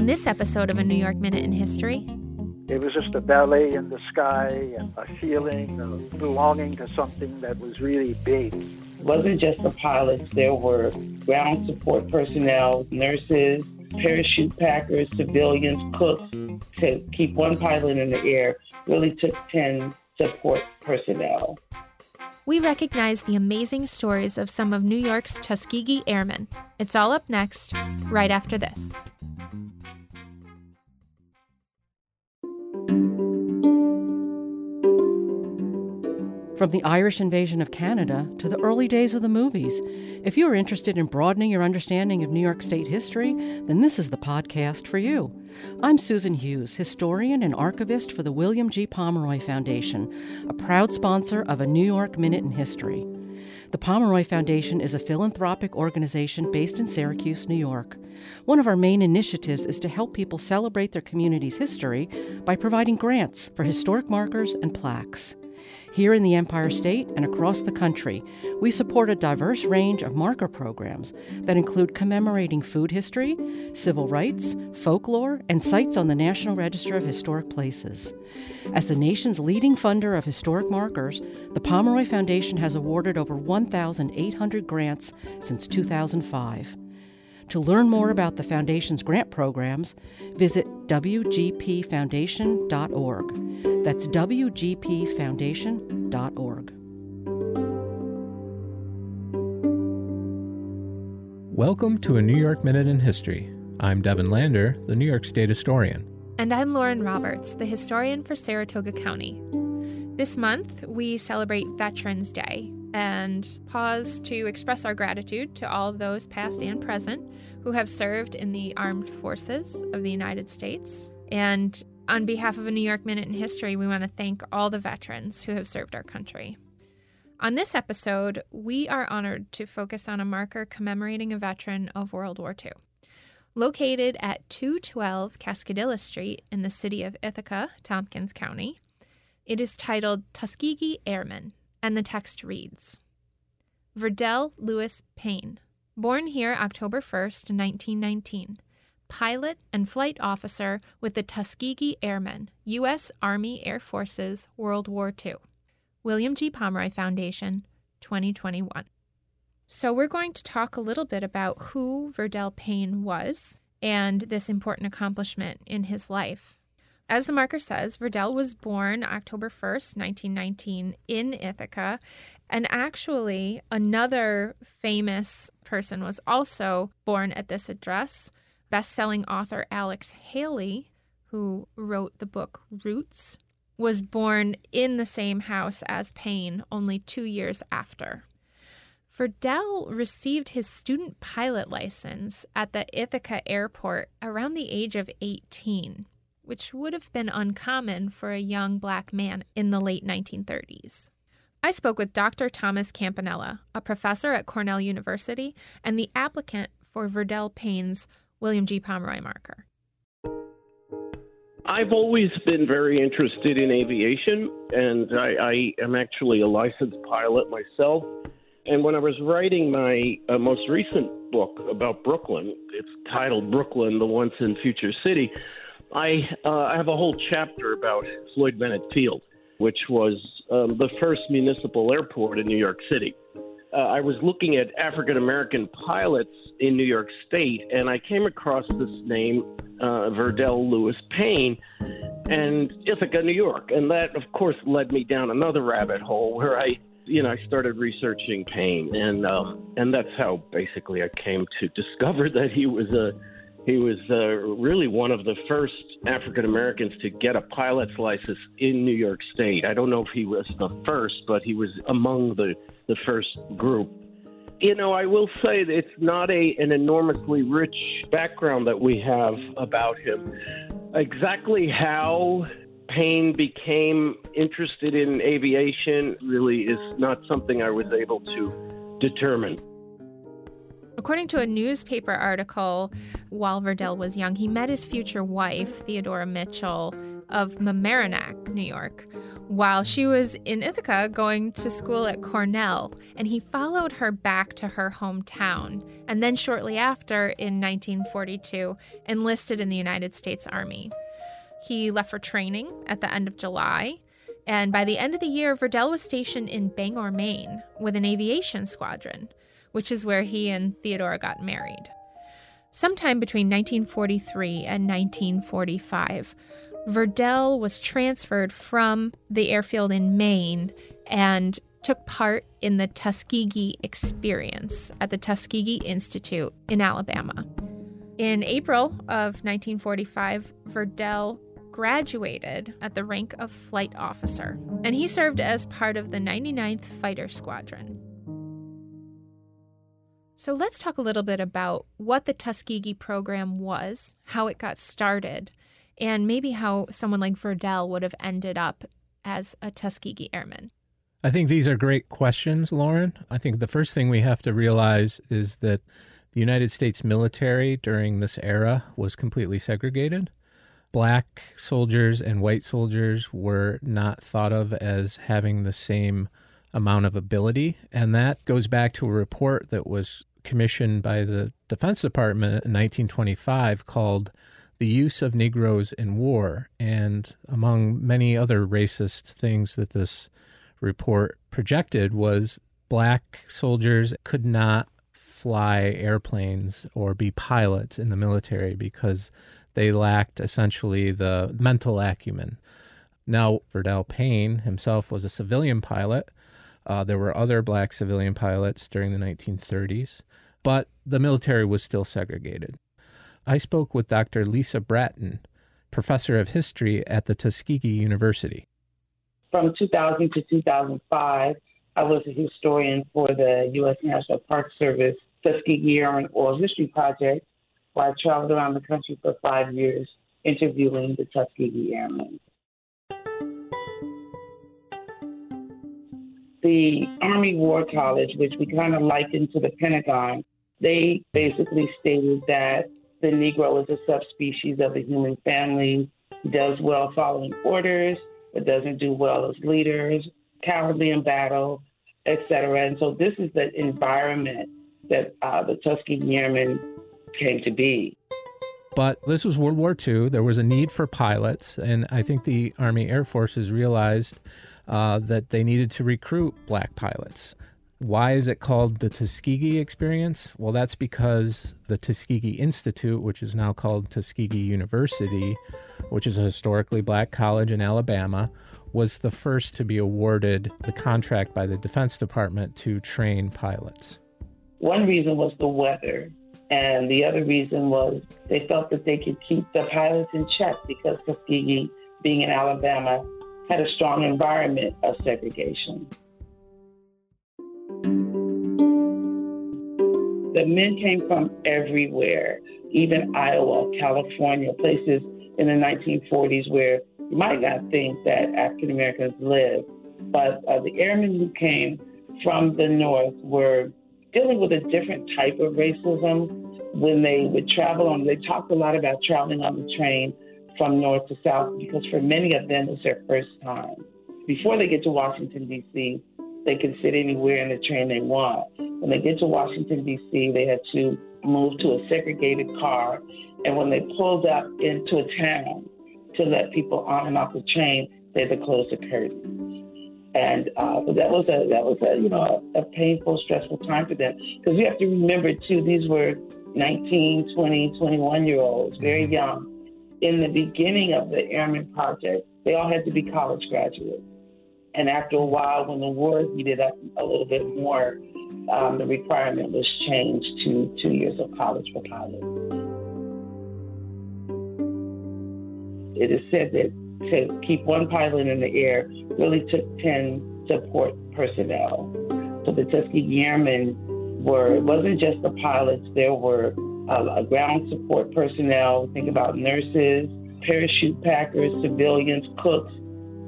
On this episode of A New York Minute in History, it was just a ballet in the sky and a feeling of belonging to something that was really big. It wasn't just the pilots, there were ground support personnel, nurses, parachute packers, civilians, cooks. To keep one pilot in the air really took 10 support personnel. We recognize the amazing stories of some of New York's Tuskegee Airmen. It's all up next, right after this. From the Irish invasion of Canada to the early days of the movies. If you are interested in broadening your understanding of New York State history, then this is the podcast for you. I'm Susan Hughes, historian and archivist for the William G. Pomeroy Foundation, a proud sponsor of a New York Minute in History. The Pomeroy Foundation is a philanthropic organization based in Syracuse, New York. One of our main initiatives is to help people celebrate their community's history by providing grants for historic markers and plaques. Here in the Empire State and across the country, we support a diverse range of marker programs that include commemorating food history, civil rights, folklore, and sites on the National Register of Historic Places. As the nation's leading funder of historic markers, the Pomeroy Foundation has awarded over 1,800 grants since 2005. To learn more about the Foundation's grant programs, visit WGPFoundation.org. That's WGPFoundation.org. Welcome to a New York Minute in History. I'm Devin Lander, the New York State historian. And I'm Lauren Roberts, the historian for Saratoga County. This month, we celebrate Veterans Day, and pause to express our gratitude to all those past and present who have served in the armed forces of the United States. And on behalf of a New York Minute in History, we want to thank all the veterans who have served our country. On this episode, we are honored to focus on a marker commemorating a veteran of World War II. Located at 212 Cascadilla Street in the city of Ithaca, Tompkins County, it is titled Tuskegee Airmen and the text reads Verdelle Louis Payne, born here October 1st, 1919, pilot and flight officer with the Tuskegee Airmen, U.S. Army Air Forces, World War II. William G. Pomeroy Foundation, 2021. So, we're going to talk a little bit about who Verdelle Payne was and this important accomplishment in his life. As the marker says, Verdelle was born October 1st, 1919, in Ithaca. And actually, another famous person was also born at this address. Best selling author Alex Haley, who wrote the book Roots, was born in the same house as Payne only two years after. Verdelle received his student pilot license at the Ithaca airport around the age of 18 which would have been uncommon for a young black man in the late 1930s. I spoke with Dr. Thomas Campanella, a professor at Cornell University and the applicant for Verdelle Payne's William G. Pomeroy marker. I've always been very interested in aviation, and I, I am actually a licensed pilot myself. And when I was writing my uh, most recent book about Brooklyn, it's titled Brooklyn, the Once and Future City. I uh, I have a whole chapter about Floyd Bennett Field, which was um, the first municipal airport in New York City. Uh, I was looking at African American pilots in New York State, and I came across this name, uh, Verdelle Louis Payne, and Ithaca, New York, and that, of course, led me down another rabbit hole where I, you know, I started researching Payne, and uh, and that's how basically I came to discover that he was a he was uh, really one of the first African Americans to get a pilot's license in New York State. I don't know if he was the first, but he was among the, the first group. You know, I will say that it's not a an enormously rich background that we have about him. Exactly how Payne became interested in aviation really is not something I was able to determine. According to a newspaper article, while Verdelle was young, he met his future wife, Theodora Mitchell, of Mamaroneck, New York, while she was in Ithaca going to school at Cornell, and he followed her back to her hometown, and then shortly after, in 1942, enlisted in the United States Army. He left for training at the end of July, and by the end of the year, Verdelle was stationed in Bangor, Maine, with an aviation squadron, which is where he and Theodora got married. Sometime between 1943 and 1945, Verdelle was transferred from the airfield in Maine and took part in the Tuskegee experience at the Tuskegee Institute in Alabama. In April of 1945, Verdelle graduated at the rank of flight officer, and he served as part of the 99th Fighter Squadron. So let's talk a little bit about what the Tuskegee program was, how it got started, and maybe how someone like Verdelle would have ended up as a Tuskegee Airman? I think these are great questions, Lauren. I think the first thing we have to realize is that the United States military during this era was completely segregated. Black soldiers and white soldiers were not thought of as having the same amount of ability. And that goes back to a report that was commissioned by the Defense Department in 1925 called the use of Negroes in war, and among many other racist things that this report projected was black soldiers could not fly airplanes or be pilots in the military because they lacked essentially the mental acumen. Now, Verdelle Payne himself was a civilian pilot. Uh, there were other black civilian pilots during the 1930s, but the military was still segregated. I spoke with Dr. Lisa Bratton, professor of history at the Tuskegee University. From 2000 to 2005, I was a historian for the U.S. National Park Service Tuskegee Airmen Oral History Project, where I traveled around the country for five years interviewing the Tuskegee Airmen. The Army War College, which we kind of likened to the Pentagon, they basically stated that the Negro is a subspecies of the human family, does well following orders, but doesn't do well as leaders, cowardly in battle, etc. And so this is the environment that uh, the Tuskegee Airmen came to be. But this was World War II. There was a need for pilots, and I think the Army Air Forces realized uh, that they needed to recruit black pilots. Why is it called the Tuskegee Experience? Well, that's because the Tuskegee Institute, which is now called Tuskegee University, which is a historically black college in Alabama, was the first to be awarded the contract by the Defense Department to train pilots. One reason was the weather, and the other reason was they felt that they could keep the pilots in check because Tuskegee, being in Alabama, had a strong environment of segregation. The men came from everywhere, even Iowa, California, places in the 1940s where you might not think that African Americans lived. But uh, the airmen who came from the North were dealing with a different type of racism when they would travel on. They talked a lot about traveling on the train from north to south because for many of them it's their first time. Before they get to Washington, D.C., they can sit anywhere in the train they want. When they get to Washington, D.C., they had to move to a segregated car. And when they pulled up into a town to let people on and off the train, they had to close the curtain. And uh, that was a that was a you know a, a painful, stressful time for them because you have to remember too these were 19, 20, 21 year olds, very mm-hmm. young. In the beginning of the Airman Project, they all had to be college graduates. And after a while, when the war heated up a little bit more, um, the requirement was changed to two years of college for pilots. It is said that to keep one pilot in the air really took 10 support personnel. So the Tuskegee Airmen were, it wasn't just the pilots, there were uh, ground support personnel, think about nurses, parachute packers, civilians, cooks,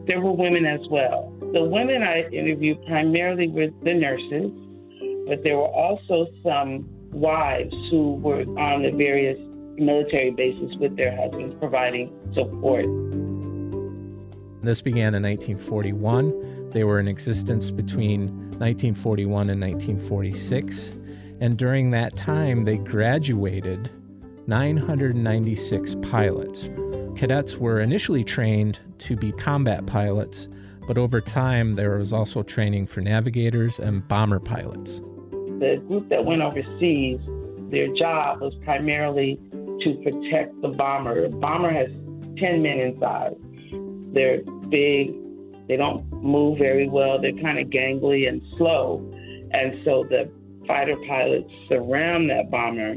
there were women as well. The women I interviewed primarily were the nurses, but there were also some wives who were on the various military bases with their husbands providing support. This began in 1941. They were in existence between 1941 and 1946. And during that time, they graduated 996 pilots. Cadets were initially trained to be combat pilots, but over time, there was also training for navigators and bomber pilots. The group that went overseas, their job was primarily to protect the bomber. The bomber has 10 men inside. They're big, they don't move very well, they're kind of gangly and slow. And so the fighter pilots surround that bomber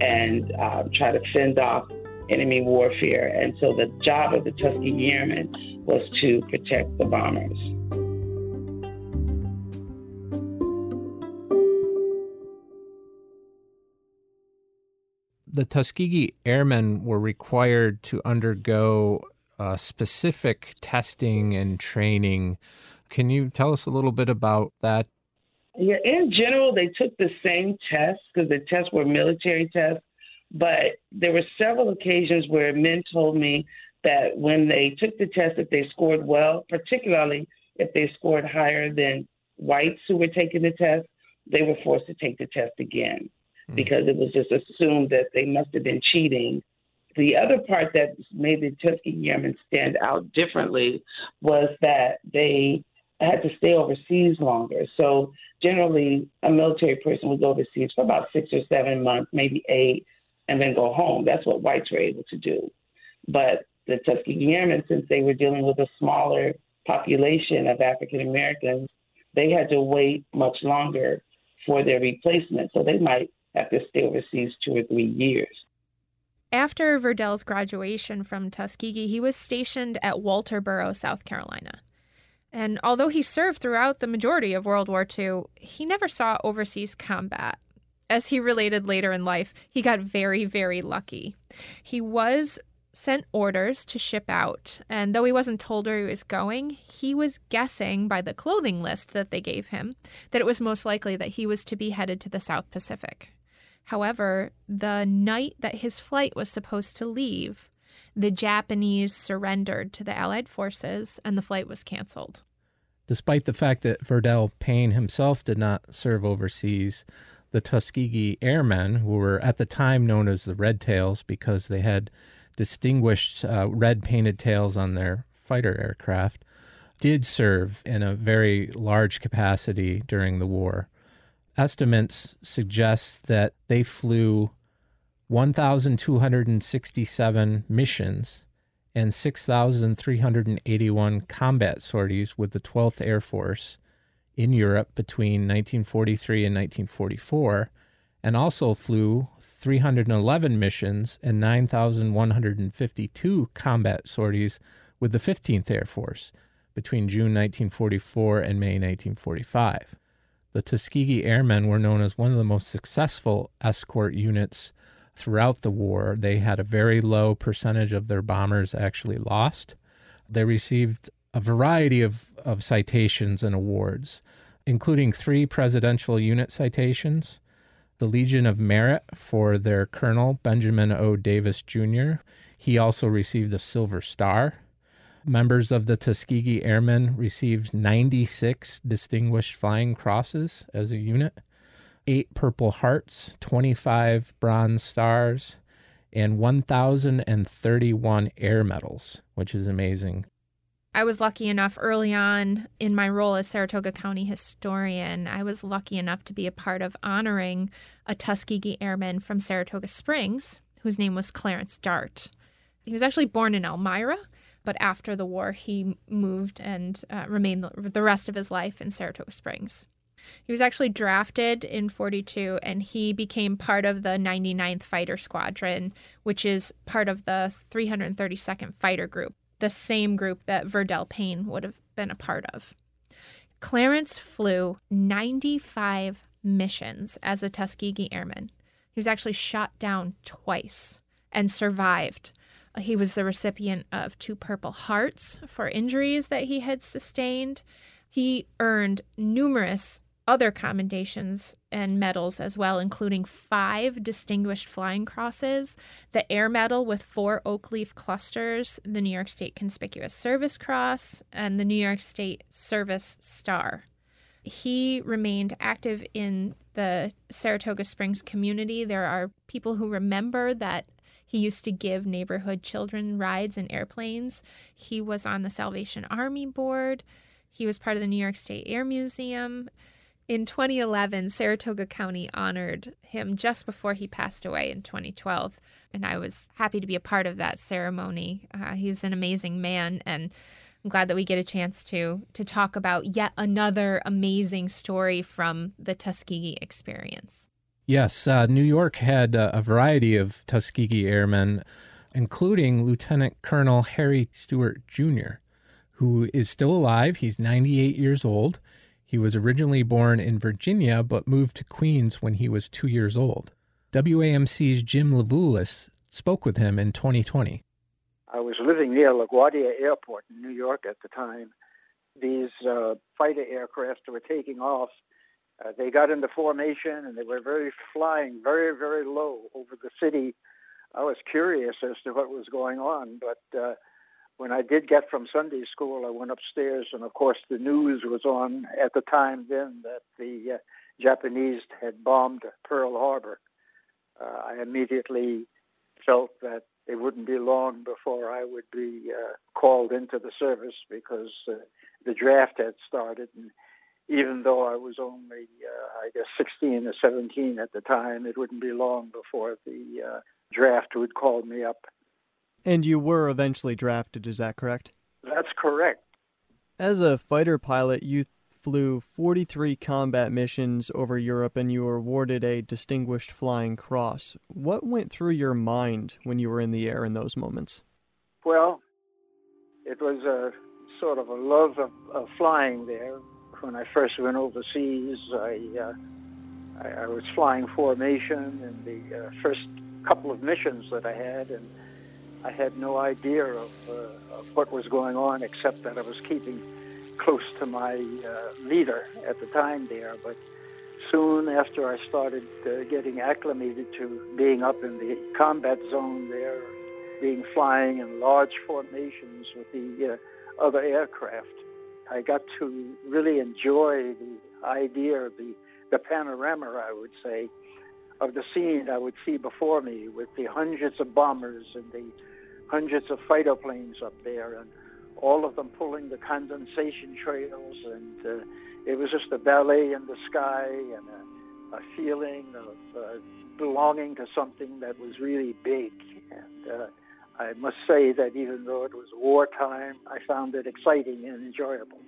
and uh, try to fend off enemy warfare. And so the job of the Tuskegee Airmen was to protect the bombers. The Tuskegee Airmen were required to undergo uh, specific testing and training. Can you tell us a little bit about that? Yeah, in general, they took the same tests because the tests were military tests. But there were several occasions where men told me that when they took the test, if they scored well, particularly if they scored higher than whites who were taking the test, they were forced to take the test again mm. because it was just assumed that they must have been cheating. The other part that made the Tuskegee Airmen stand out differently was that they had to stay overseas longer. So generally, a military person would go overseas for about six or seven months, maybe eight, and then go home. That's what whites were able to do. But the Tuskegee Airmen, since they were dealing with a smaller population of African Americans, they had to wait much longer for their replacement. So they might have to stay overseas two or three years. After Verdelle's graduation from Tuskegee, he was stationed at Walterboro, South Carolina. And although he served throughout the majority of World War II, he never saw overseas combat. As he related later in life, he got very, very lucky. He was sent orders to ship out, and though he wasn't told where he was going, he was guessing by the clothing list that they gave him that it was most likely that he was to be headed to the South Pacific. However, the night that his flight was supposed to leave, the Japanese surrendered to the Allied forces and the flight was canceled. Despite the fact that Verdelle Payne himself did not serve overseas, the Tuskegee Airmen, who were at the time known as the Red Tails because they had distinguished uh, red painted tails on their fighter aircraft, did serve in a very large capacity during the war. Estimates suggest that they flew 1,267 missions and 6,381 combat sorties with the 12th Air Force in Europe between 1943 and 1944, and also flew 311 missions and 9,152 combat sorties with the 15th Air Force between June 1944 and May 1945. The Tuskegee Airmen were known as one of the most successful escort units throughout the war, they had a very low percentage of their bombers actually lost. They received a variety of, of citations and awards, including three presidential unit citations, the Legion of Merit for their colonel, Benjamin O. Davis Jr. He also received a Silver Star. Members of the Tuskegee Airmen received 96 Distinguished Flying Crosses as a unit eight Purple Hearts, 25 Bronze Stars, and 1,031 air medals, which is amazing. I was lucky enough early on in my role as Saratoga County historian, I was lucky enough to be a part of honoring a Tuskegee Airman from Saratoga Springs, whose name was Clarence Dart. He was actually born in Elmira, but after the war, he moved and uh, remained the rest of his life in Saratoga Springs. He was actually drafted in 42 and he became part of the 99th Fighter Squadron, which is part of the 332nd Fighter Group, the same group that Verdelle Payne would have been a part of. Clarence flew 95 missions as a Tuskegee Airman. He was actually shot down twice and survived. He was the recipient of two Purple Hearts for injuries that he had sustained. He earned numerous other commendations and medals as well, including five Distinguished Flying Crosses, the Air Medal with four oak leaf clusters, the New York State Conspicuous Service Cross, and the New York State Service Star. He remained active in the Saratoga Springs community. There are people who remember that he used to give neighborhood children rides in airplanes. He was on the Salvation Army Board. He was part of the New York State Air Museum. In 2011, Saratoga County honored him just before he passed away in 2012. And I was happy to be a part of that ceremony. Uh, he was an amazing man, and I'm glad that we get a chance to to talk about yet another amazing story from the Tuskegee experience. Yes, uh, New York had uh, a variety of Tuskegee airmen, including Lieutenant Colonel Harry Stewart Jr., who is still alive. He's 98 years old. He was originally born in Virginia, but moved to Queens when he was two years old. WAMC's Jim Levulis spoke with him in 2020. I was living near LaGuardia Airport in New York at the time. These uh, fighter aircraft were taking off. Uh, they got into formation and they were very flying very, very low over the city. I was curious as to what was going on, but uh, when I did get from Sunday school, I went upstairs, and of course, the news was on at the time then that the uh, Japanese had bombed Pearl Harbor. Uh, I immediately felt that it wouldn't be long before I would be uh, called into the service because uh, the draft had started. And even though I was only, uh, I guess, 16 or 17 at the time, it wouldn't be long before the uh, draft would call me up and you were eventually drafted, is that correct? That's correct. As a fighter pilot, you flew 43 combat missions over Europe and you were awarded a Distinguished Flying Cross. What went through your mind when you were in the air in those moments? Well, it was a sort of a love of, of flying there. When I first went overseas, I, uh, I, I was flying formation in the uh, first couple of missions that I had, and I had no idea of, uh, of what was going on except that I was keeping close to my uh, leader at the time there. But soon after I started uh, getting acclimated to being up in the combat zone there, being flying in large formations with the uh, other aircraft, I got to really enjoy the idea, the, the panorama, I would say, of the scene I would see before me with the hundreds of bombers and the hundreds of fighter planes up there, and all of them pulling the condensation trails, and uh, it was just a ballet in the sky and a, a feeling of uh, belonging to something that was really big. And uh, I must say that even though it was wartime, I found it exciting and enjoyable.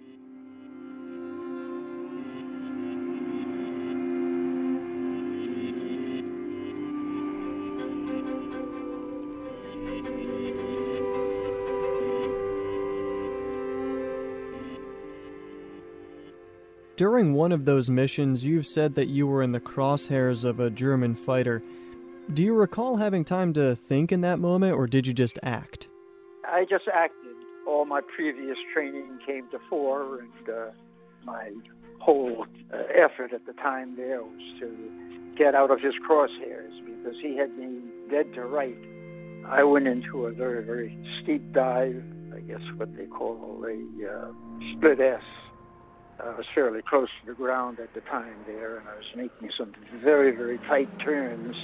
During one of those missions, you've said that you were in the crosshairs of a German fighter. Do you recall having time to think in that moment, or did you just act? I just acted. All my previous training came to fore, and uh, my whole uh, effort at the time there was to get out of his crosshairs because he had me dead to right. I went into a very, very steep dive, I guess what they call a uh, split S I was fairly close to the ground at the time there, and I was making some very, very tight turns,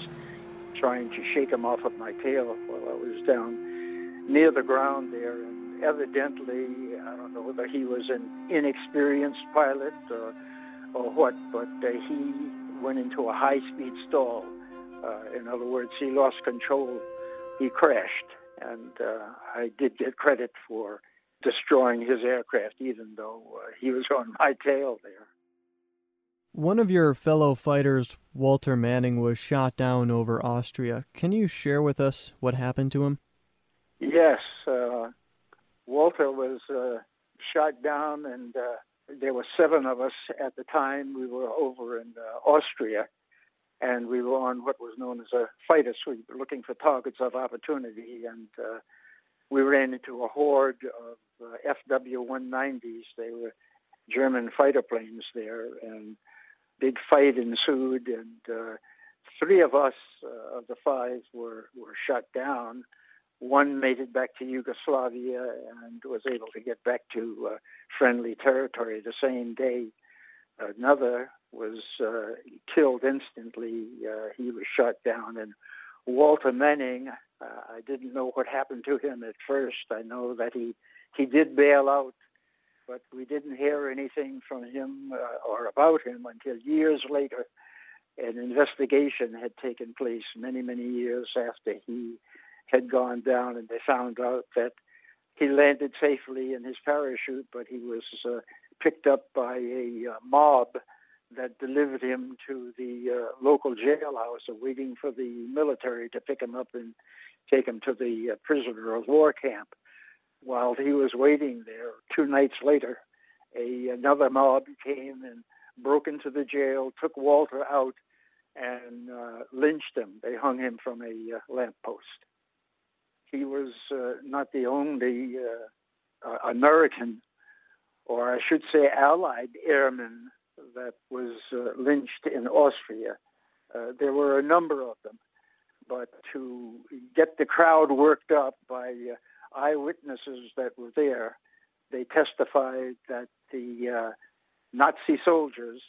trying to shake him off of my tail while I was down near the ground there. And evidently, I don't know whether he was an inexperienced pilot or, or what, but uh, he went into a high speed stall. Uh, in other words, he lost control. He crashed, and uh, I did get credit for destroying his aircraft, even though uh, he was on my tail there. One of your fellow fighters, Walter Manning, was shot down over Austria. Can you share with us what happened to him? Yes, uh, Walter was uh, shot down, and uh, there were seven of us at the time. We were over in uh, Austria, and we were on what was known as a fighter sweep, looking for targets of opportunity. And uh, we ran into a horde of uh, FW 190s. They were German fighter planes there, and big fight ensued, and uh, three of us uh, of the five were, were shot down. One made it back to Yugoslavia and was able to get back to uh, friendly territory the same day. Another was uh, killed instantly. Uh, he was shot down. And Walter Manning, uh, I didn't know what happened to him at first. I know that he, he did bail out, but we didn't hear anything from him uh, or about him until years later. An investigation had taken place many, many years after he had gone down, and they found out that he landed safely in his parachute, but he was uh, picked up by a uh, mob that delivered him to the uh, local jailhouse, waiting for the military to pick him up and take him to the uh, prisoner of war camp. While he was waiting there, two nights later, a another mob came and broke into the jail, took Walter out, and uh, lynched him. They hung him from a uh, lamppost. He was uh, not the only uh, American or I should say Allied airmen that was uh, lynched in Austria. Uh, there were a number of them, but to get the crowd worked up by uh, eyewitnesses that were there, they testified that the uh, Nazi soldiers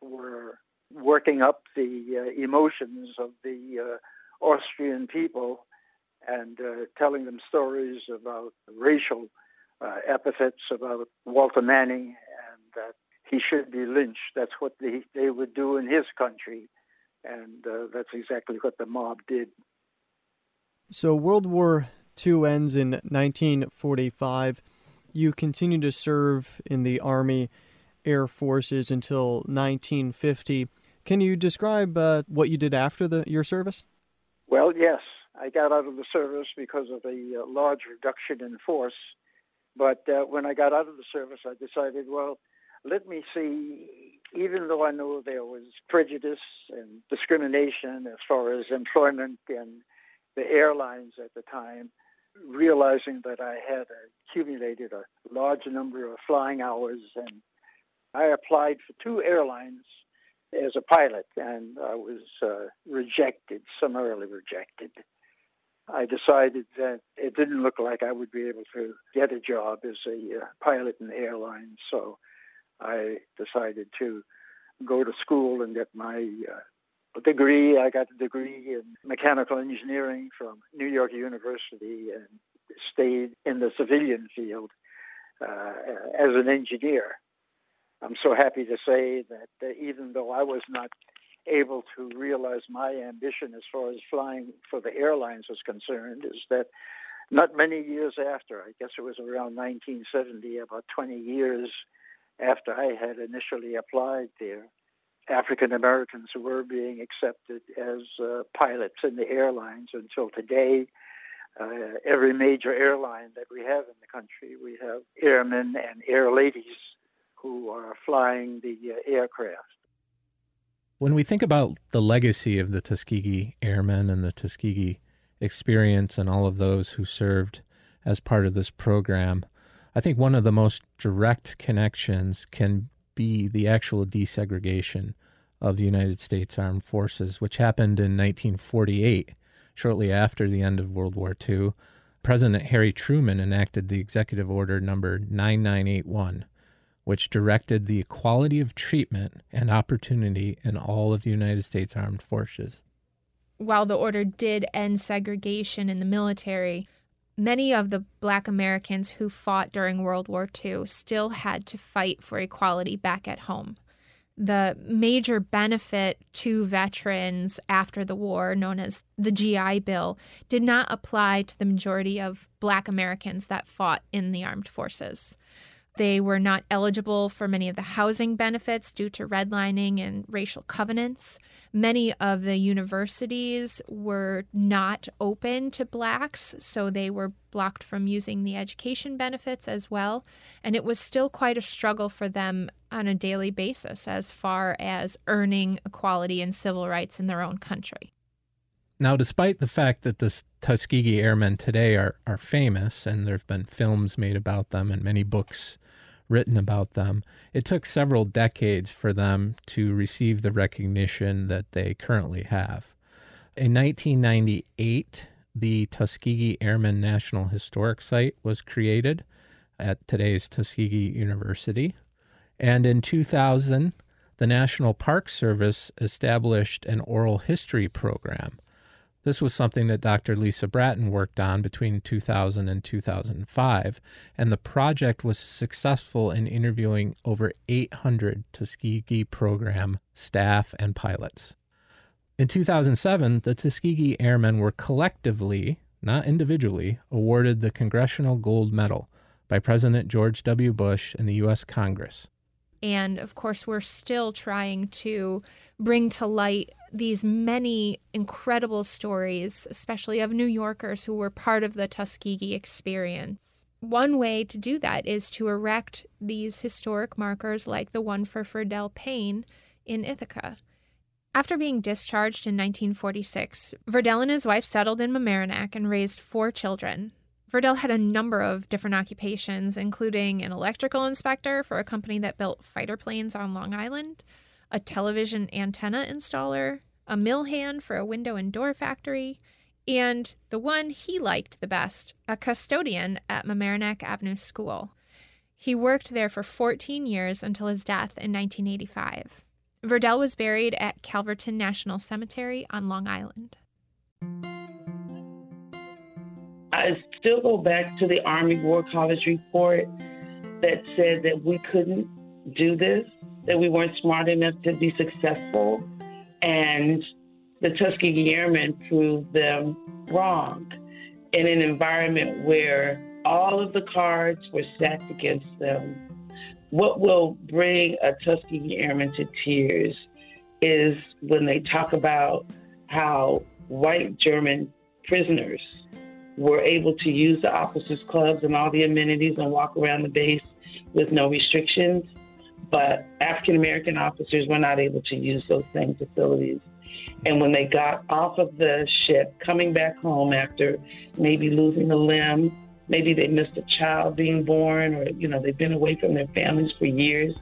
were working up the uh, emotions of the uh, Austrian people and telling them stories about racial uh, epithets about Walter Manning and that he should be lynched. That's what they, they would do in his country. And uh, that's exactly what the mob did. So World War II ends in 1945. You continue to serve in the Army Air Forces until 1950. Can you describe uh, what you did after the, your service? Well, yes. I got out of the service because of a uh, large reduction in force but uh, when I got out of the service, I decided, well, let me see, even though I know there was prejudice and discrimination as far as employment in the airlines at the time, realizing that I had accumulated a large number of flying hours, and I applied for two airlines as a pilot, and I was uh, rejected, summarily rejected. I decided that it didn't look like I would be able to get a job as a uh, pilot in the airline. So I decided to go to school and get my uh, degree. I got a degree in mechanical engineering from New York University and stayed in the civilian field uh, as an engineer. I'm so happy to say that uh, even though I was not able to realize my ambition as far as flying for the airlines was concerned is that not many years after, I guess it was around 1970, about 20 years after I had initially applied there, African Americans were being accepted as uh, pilots in the airlines until today. Uh, every major airline that we have in the country, we have airmen and air ladies who are flying the uh, aircraft. When we think about the legacy of the Tuskegee Airmen and the Tuskegee experience and all of those who served as part of this program, I think one of the most direct connections can be the actual desegregation of the United States Armed Forces, which happened in 1948, shortly after the end of World War II. President Harry Truman enacted the Executive Order number 9981, which directed the equality of treatment and opportunity in all of the United States Armed Forces. While the order did end segregation in the military, many of the black Americans who fought during World War II still had to fight for equality back at home. The major benefit to veterans after the war, known as the GI Bill, did not apply to the majority of black Americans that fought in the armed forces. They were not eligible for many of the housing benefits due to redlining and racial covenants. Many of the universities were not open to blacks, so they were blocked from using the education benefits as well. And it was still quite a struggle for them on a daily basis as far as earning equality and civil rights in their own country. Now, despite the fact that the Tuskegee Airmen today are, are famous and there have been films made about them and many books written about them. It took several decades for them to receive the recognition that they currently have. In 1998, the Tuskegee Airmen National Historic Site was created at today's Tuskegee University. And in 2000, the National Park Service established an oral history program. This was something that Dr. Lisa Bratton worked on between 2000 and 2005, and the project was successful in interviewing over 800 Tuskegee program staff and pilots. In 2007, the Tuskegee Airmen were collectively, not individually, awarded the Congressional Gold Medal by President George W. Bush and the U.S. Congress. And of course, we're still trying to bring to light these many incredible stories, especially of New Yorkers who were part of the Tuskegee experience. One way to do that is to erect these historic markers like the one for Verdelle Payne in Ithaca. After being discharged in 1946, Verdelle and his wife settled in Mamaroneck and raised four children. Verdelle had a number of different occupations, including an electrical inspector for a company that built fighter planes on Long Island, a television antenna installer, a mill hand for a window and door factory, and the one he liked the best, a custodian at Mamaroneck Avenue School. He worked there for 14 years until his death in 1985. Verdelle was buried at Calverton National Cemetery on Long Island. I still go back to the Army War College report that said that we couldn't do this, that we weren't smart enough to be successful. And the Tuskegee Airmen proved them wrong in an environment where all of the cards were stacked against them. What will bring a Tuskegee Airman to tears is when they talk about how white German prisoners were able to use the officers' clubs and all the amenities and walk around the base with no restrictions. But African American officers were not able to use those same facilities. And when they got off of the ship, coming back home after maybe losing a limb, maybe they missed a child being born, or you know they've been away from their families for years,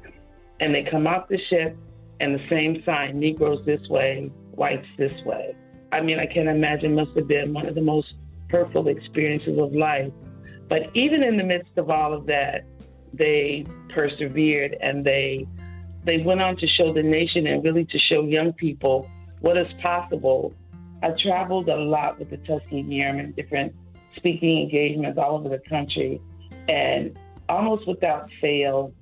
and they come off the ship and the same sign: Negroes this way, whites this way. I mean, I can't imagine must have been one of the most hurtful experiences of life. But even in the midst of all of that, they persevered and they they went on to show the nation and really to show young people what is possible. I traveled a lot with the Tuskegee Airmen, different speaking engagements all over the country, and almost without fail,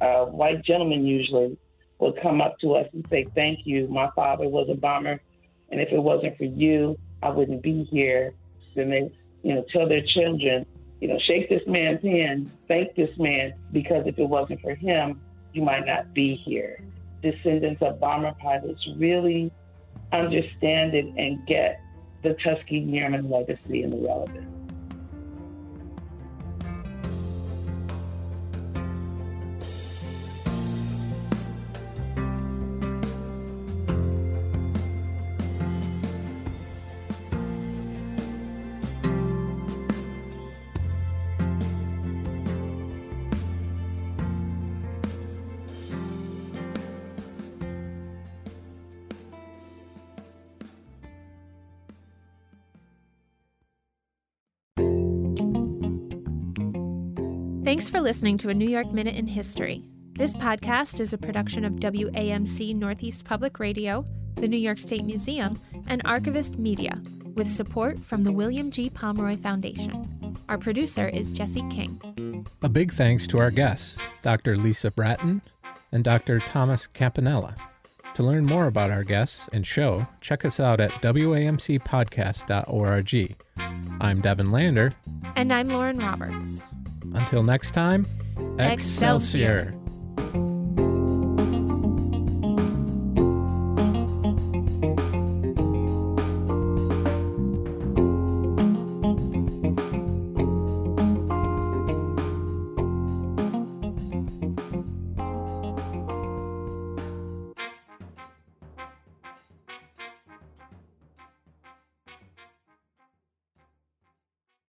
white gentlemen usually would come up to us and say, "Thank you. My father was a bomber, and if it wasn't for you, I wouldn't be here." and they, you know, tell their children, you know, shake this man's hand, thank this man, because if it wasn't for him, you might not be here. Descendants of bomber pilots really understand it and get the Tuskegee Airmen legacy and the relevance. For listening to a New York Minute in History. This podcast is a production of WAMC Northeast Public Radio, the New York State Museum, and Archivist Media, with support from the William G. Pomeroy Foundation. Our producer is Jesse King. A big thanks to our guests, Dr. Lisa Bratton and Dr. Thomas Campanella. To learn more about our guests and show, check us out at wamcpodcast.org. I'm Devin Lander. And I'm Lauren Roberts. Until next time, Excelsior. Excelsior.